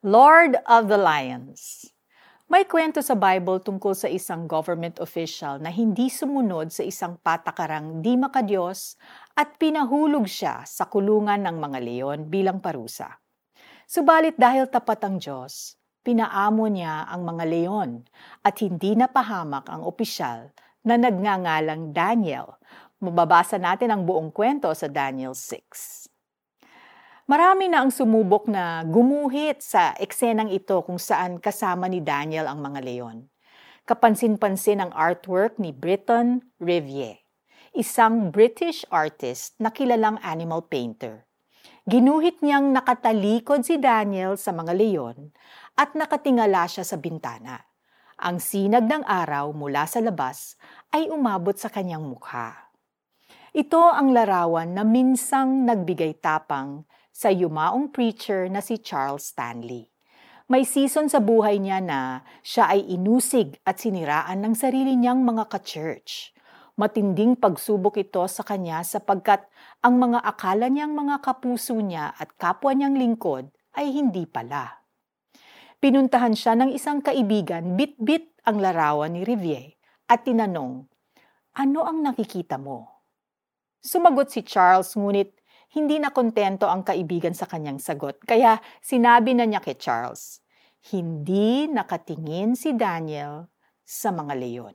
Lord of the Lions. May kwento sa Bible tungkol sa isang government official na hindi sumunod sa isang patakarang di makadiyos at pinahulog siya sa kulungan ng mga leon bilang parusa. Subalit dahil tapat ang Diyos, pinaamo niya ang mga leon at hindi napahamak ang opisyal na nagngangalang Daniel. Mababasa natin ang buong kwento sa Daniel 6. Marami na ang sumubok na gumuhit sa eksenang ito kung saan kasama ni Daniel ang mga leon. Kapansin-pansin ang artwork ni Britton Rivier, isang British artist na kilalang animal painter. Ginuhit niyang nakatalikod si Daniel sa mga leon at nakatingala siya sa bintana. Ang sinag ng araw mula sa labas ay umabot sa kanyang mukha. Ito ang larawan na minsang nagbigay tapang sa yumaong preacher na si Charles Stanley. May season sa buhay niya na siya ay inusig at siniraan ng sarili niyang mga ka-church. Matinding pagsubok ito sa kanya sapagkat ang mga akala niyang mga kapuso niya at kapwa niyang lingkod ay hindi pala. Pinuntahan siya ng isang kaibigan, bit-bit ang larawan ni Rivier at tinanong, Ano ang nakikita mo? Sumagot si Charles ngunit hindi na kontento ang kaibigan sa kanyang sagot, kaya sinabi na niya kay Charles, hindi nakatingin si Daniel sa mga leyon.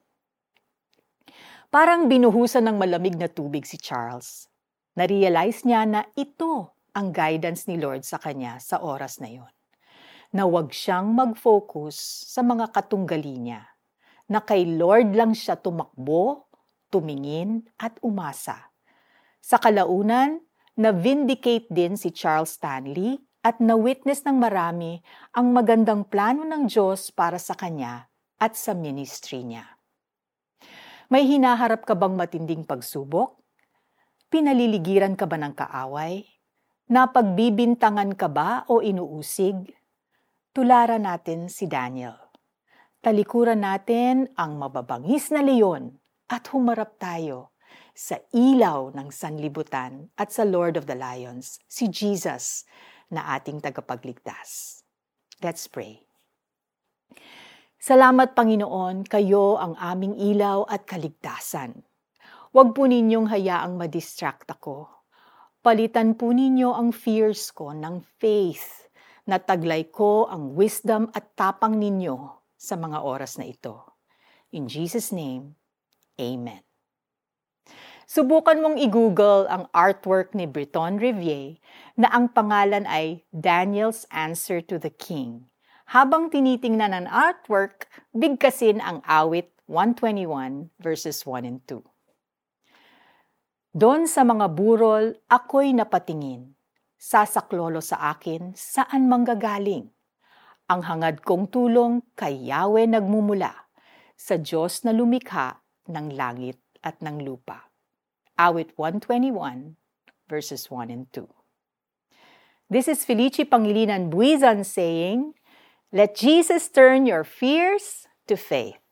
Parang binuhusan ng malamig na tubig si Charles. Narealize niya na ito ang guidance ni Lord sa kanya sa oras na yon. Na huwag siyang mag-focus sa mga katunggali niya. Na kay Lord lang siya tumakbo, tumingin at umasa. Sa kalaunan, na-vindicate din si Charles Stanley at na-witness ng marami ang magandang plano ng Diyos para sa kanya at sa ministry niya. May hinaharap ka bang matinding pagsubok? Pinaliligiran ka ba ng kaaway? Napagbibintangan ka ba o inuusig? Tularan natin si Daniel. Talikuran natin ang mababangis na leyon at humarap tayo sa ilaw ng sanlibutan at sa Lord of the Lions, si Jesus na ating tagapagligtas. Let's pray. Salamat Panginoon, kayo ang aming ilaw at kaligtasan. Huwag po ninyong hayaang madistract ako. Palitan po ninyo ang fears ko ng faith na taglay ko ang wisdom at tapang ninyo sa mga oras na ito. In Jesus' name, Amen. Subukan mong i-google ang artwork ni Breton Rivier na ang pangalan ay Daniel's Answer to the King. Habang tinitingnan ang artwork, bigkasin ang awit 121 verses 1 and 2. Doon sa mga burol, ako'y napatingin. Sasaklolo sa akin, saan manggagaling? Ang hangad kong tulong kay Yahweh nagmumula, sa Diyos na lumikha ng langit at ng lupa. Awit 121, verses 1 and 2. This is Felici Pangilinan Buizan saying, Let Jesus turn your fears to faith.